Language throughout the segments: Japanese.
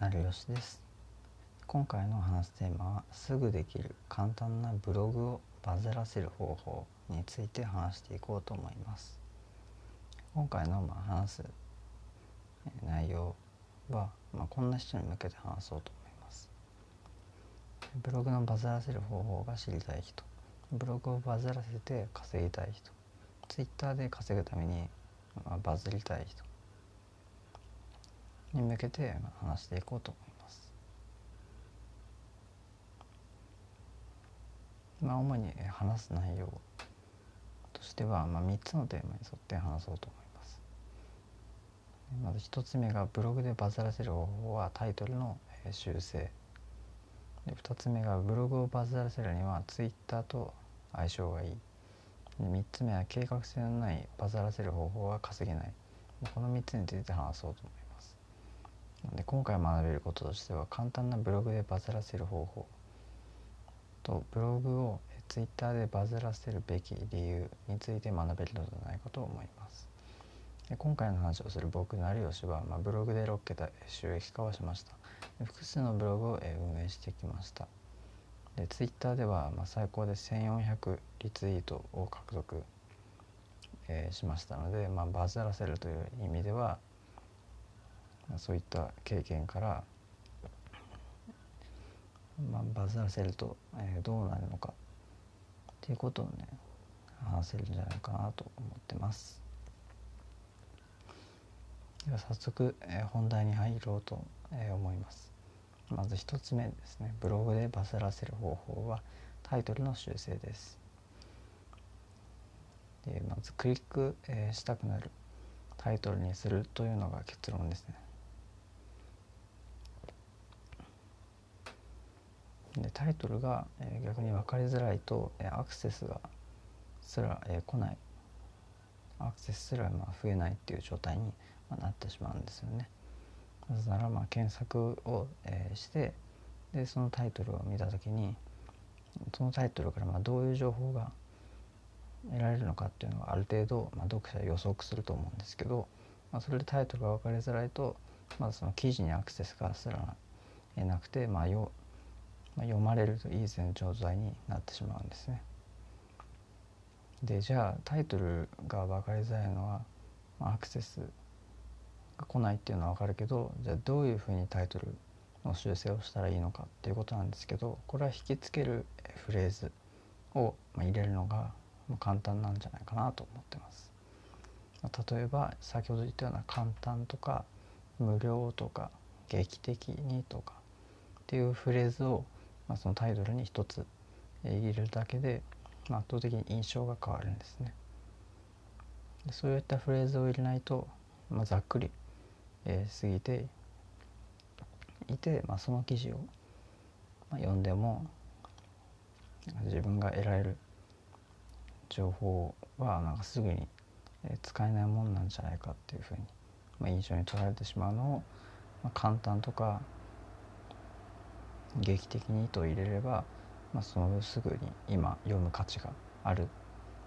成吉です。今回の話すテーマはすぐできる簡単なブログをバズらせる方法について話していこうと思います。今回のま話す内容は、ま、こんな人に向けて話そうと思います。ブログのバズらせる方法が知りたい人。ブログをバズらせて稼ぎたい人。ツイッターで稼ぐために、ま、バズりたい人。に向けて話していこうと思います。まあ、主に話す内容としては、まあ、3つのテーマに沿って話そうと思います。まず1つ目がブログでバズらせる方法はタイトルの修正で2つ目がブログをバズらせるにはツイッターと相性がいいで3つ目は計画性のないバズらせる方法は稼げないこの3つについて話そうと思います。で今回学べることとしては簡単なブログでバズらせる方法。とブログをツイッターでバズらせるべき理由について学べるのではないかと思います。で今回の話をする僕成吉は、まあ、ブログで6桁収益化をしました。複数のブログを運営してきました。でツイッターでは、まあ、最高で1400リツイートを獲得、えー、しましたので、まあ、バズらせるという意味ではそういった経験から、まあ、バズらせると、えー、どうなるのかっていうことをね話せるんじゃないかなと思ってます。では早速、えー、本題に入ろうと、えー、思います。まず1つ目ですねブログでバズらせる方法はタイトルの修正です。でまずクリック、えー、したくなるタイトルにするというのが結論ですね。でタイトルが、え、逆に分かりづらいと、え、アクセスがすら、えー、来ないアクセスすらま増えないっていう状態に、ま、なってしまうんですよね。なぜならま検索を、え、してでそのタイトルを見た時にそのタイトルからまどういう情報が得られるのかっていうのがある程度、ま、読者予測すると思うんですけど、まあ、それでタイトルが分かりづらいとまずその記事にアクセスがすらなくて、まあ、まあ、読まれるといい前状態になってしまうんですね。でじゃあタイトルが分かりづらいのは、まあ、アクセスが来ないっていうのは分かるけどじゃあどういうふうにタイトルの修正をしたらいいのかっていうことなんですけどこれは引きつけるフレーズを入れるのが簡単なんじゃないかなと思ってます。例えば先ほど言ったような簡単とか無料とか劇的にとかっていうフレーズをまあ、そのタイトルに一つ入れるだけで、まあ、圧倒的に印象が変わるんですね。でそういったフレーズを入れないと、まあ、ざっくり、えー、過ぎていて、まあ、その記事を、まあ、読んでも自分が得られる情報はなんかすぐに使えないもんなんじゃないかっていうふうに、まあ、印象に取られてしまうのを、まあ、簡単とか劇的にと入れれば、まあ、その分すぐに今読む価値があるっ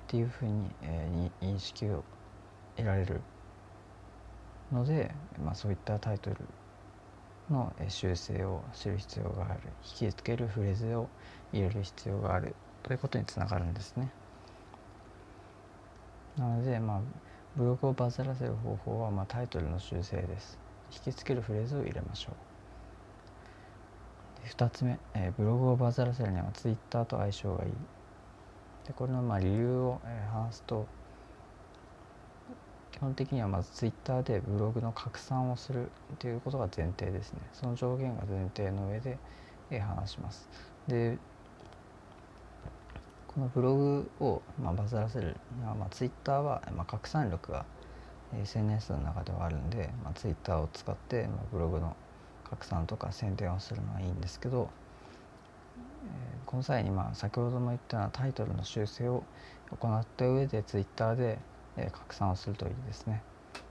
ていうふうに、えー、認識を得られるので、まあ、そういったタイトルの修正を知る必要がある引きつけるフレーズを入れる必要があるということにつながるんですね。なので、まあ、ブログをバズらせる方法は、まあ、タイトルの修正です。引きつけるフレーズを入れましょう。2つ目、えー、ブログをバズらせるにはツイッターと相性がいい。でこれのまあ理由を、えー、話すと基本的にはまずツイッターでブログの拡散をするということが前提ですね。その上限が前提の上で、えー、話します。でこのブログを、まあ、バズらせるには、まあ、ツイッターは、まあ、拡散力が SNS の中ではあるんで、まあ、ツイッターを使って、まあ、ブログの拡散とか宣伝をするのはいいんですけど、えー、この際にまあ先ほども言ったようなタイトルの修正を行った上でツイッターで、えー、拡散をするといいですね。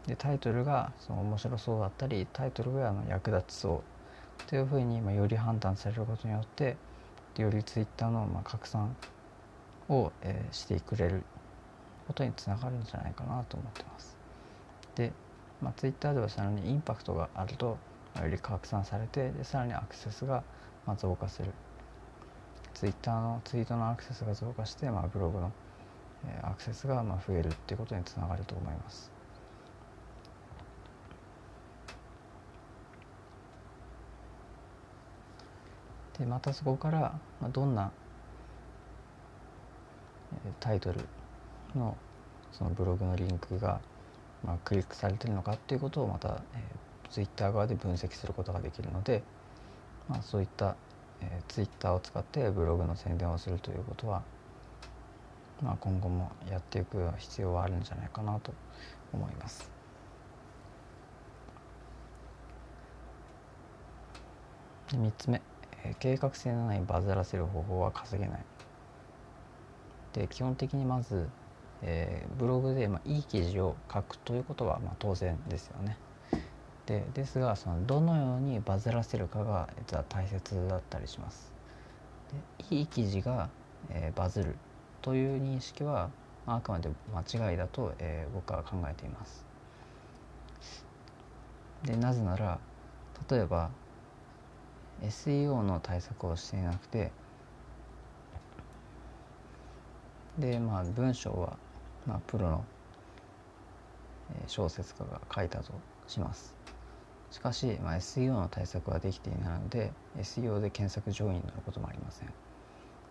でタイトルがその面白そうだったりタイトルがあの役立ちそうというふうにまあより判断されることによってよりツイッターのまあ拡散を、えー、してくれることにつながるんじゃないかなと思ってます。で、まあ、ツイッターではさらにインパクトがあるとより拡散されてでさらにアクセスがま増加するツイッターのツイートのアクセスが増加して、まあ、ブログの、アクセスがま増えるっていうことにつながると思います。でまたそこからどんなタイトルのそのブログのリンクがまクリックされてるのかっていうことをまた、えー、ツイッター側で分析することができるので、まあ、そういった、えー、ツイッターを使ってブログの宣伝をするということは、まあ、今後もやっていく必要はあるんじゃないかなと思います。3つ目。え計画性のないバズらせる方法は稼げない。で基本的にまず、えー、ブログで、まあ、いい記事を書くということは、まあ、当然ですよね。でですがそのどのようにバズらせるかが実は大切だったりします。でいい記事が、えー、バズるという認識はあくまで間違いだと、えー、僕は考えています。でなぜなら例えば SEO の対策をしていなくてでまあ文章は、まあ、プロの小説家が書いたとします。しかし、まあ、SEO の対策はできていないので SEO で検索上位になることもありません。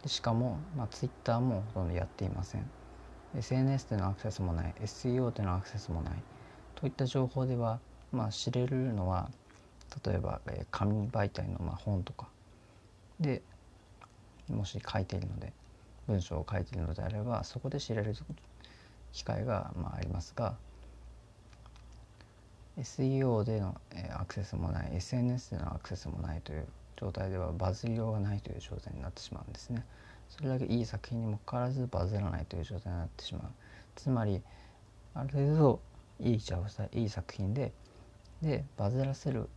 でしかも、まあ、Twitter もほとんどやっていません。SNS でのアクセスもない SEO でのアクセスもない。といった情報では、まあ、知れるのは例えば、え紙媒体のまあ本とか。でもし書いているので文章を書いているのであればそこで知れる機会がまあありますが SEO でのアクセスもない SNS でのアクセスもないという状態ではバズりようがないという状態になってしまうんですね。それだけいい作品にもかかわらずバズらないという状態になってしまう。つまりある程度いいいい作品ででバズらせる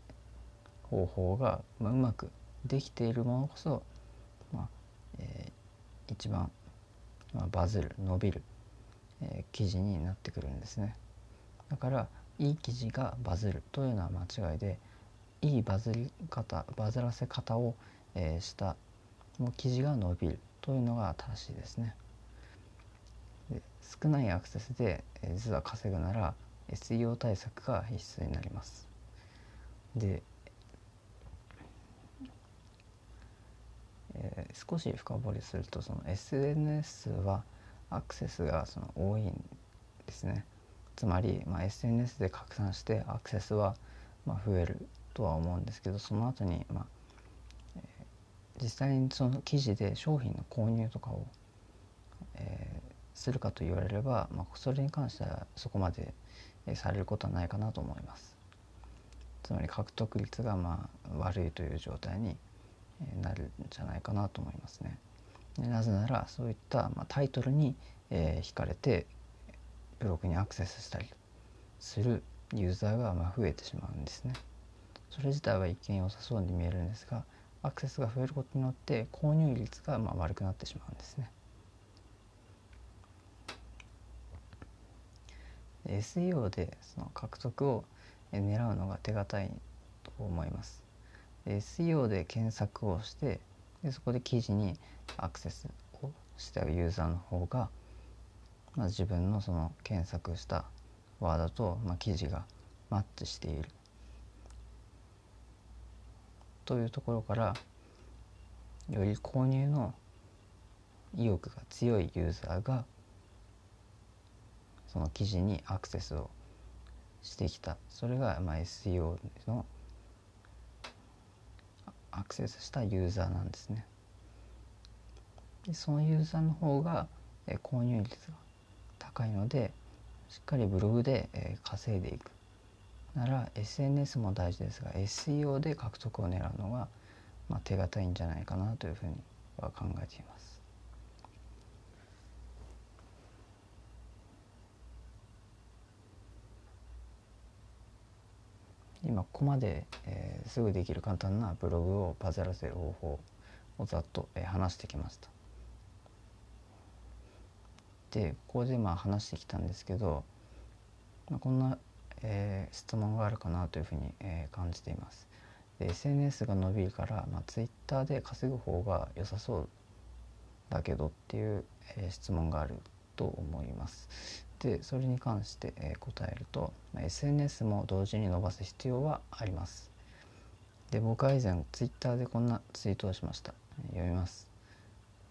方法が、まあ、うまくできているものこそ、まあえー、一番、まあ、バズる伸びる、えー、記事になってくるんですねだからいい記事がバズるというのは間違いでいいバズり方バズらせ方を、えー、したもう記事が伸びるというのが正しいですね。で少ないアクセスで、えー、実は稼ぐなら SEO 対策が必須になります。でえー、少し深掘りするとその SNS はアクセスがその多いんですね。つまり、まあ、SNS で拡散してアクセスはまあ増えるとは思うんですけどその後にまあ、えー、実際にその記事で商品の購入とかを、えー、するかと言われれば、まあ、それに関してはそこまでされることはないかなと思います。つまり獲得率がまあ悪いという状態になるんじゃないかなと思いますね。なぜならそういった、まあ、タイトルに、えー、惹かれてブログにアクセスしたりするユーザーがまあ増えてしまうんですね。それ自体は一見良さそうに見えるんですがアクセスが増えることによって購入率がまあ悪くなってしまうんですね。SEO でその獲得を狙うのが手堅いと思います。SEO で検索をしてでそこで記事にアクセスをしたユーザーの方が、まあ、自分のその検索したワードと、まあ、記事がマッチしているというところからより購入の意欲が強いユーザーがその記事にアクセスをしてきたそれがまあ SEO のアクセスしたユーザーなんですね。でそのユーザーの方が、購入率が高いのでしっかりブログで、え稼いでいくなら SNS も大事ですが SEO で獲得を狙うのが、まあ、手堅いんじゃないかなというふうには考えています。今ここまで、えー、すぐできる簡単なブログをバズらせる方法をざっと、えー、話してきました。でここでまあ話してきたんですけど、まあ、こんな、えー、質問があるかなというふうに、えー、感じています。で SNS が伸びるから、まあ、Twitter で稼ぐ方が良さそうだけどっていう、えー、質問があると思います。でそれに関して、えー、答えると、まあ、SNS も同時に伸ばす必要はあります。で僕は以前 Twitter でこんなツイートをしました。読みます。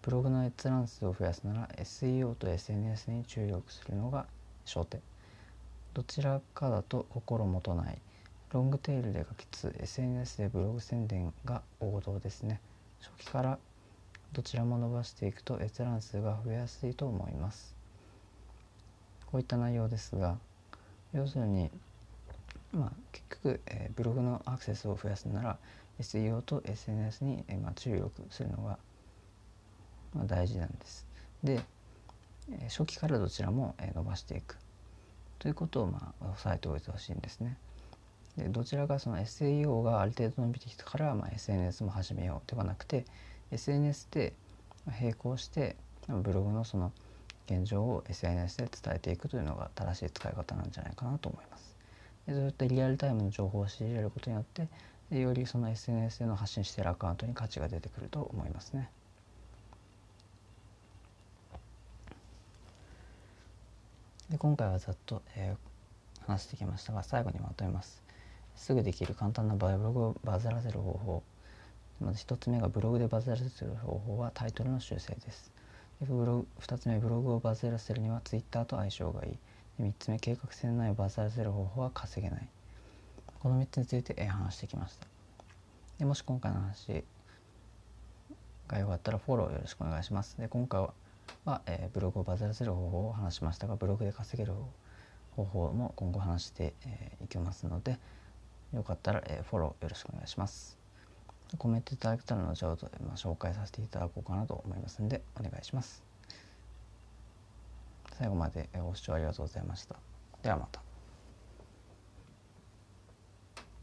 ブログの閲覧数を増やすなら SEO と SNS に注力するのが焦点。どちらかだと心もとない。ロングテールで書きつ SNS でブログ宣伝が王道ですね。初期からどちらも伸ばしていくと閲覧数が増えやすいと思います。こういった内容ですが要するにまあ結局、えー、ブログのアクセスを増やすなら SEO と SNS に、えー、まあ、注力するのが、まあ、大事なんですで、初期からどちらも、伸ばしていくということをまあ押さえておいてほしいんですね。でどちらかその SEO がある程度伸びてきたから、まあ、SNS も始めようではなくて SNS で並行してブログのその現状を SNS で伝えていくというのが正しい使い方なんじゃないかなと思います。でそういったリアルタイムの情報を仕入れることによってよりその SNS での発信しているアカウントに価値が出てくると思いますね。で今回はざっと、えー、話してきましたが最後にまとめます。すぐできる簡単なブログをバズらせる方法。まず1つ目がブログでバズらせる方法はタイトルの修正です。でブログ2つ目ブログをバズらせるには Twitter と相性がいい。で3つ目計画性のないバズらせる方法は稼げない。この3つについて話してきました。でもし今回の話が良かったらフォローよろしくお願いします。で今回はは、えー、ブログをバズらせる方法を話しましたがブログで稼げる方法も今後話してい、えー、きますのでよかったら、えー、フォローよろしくお願いします。コメントいただけたら後ほど、まあ、紹介させていただこうかなと思いますのでお願いします。最後までご視聴ありがとうございました。ではまた。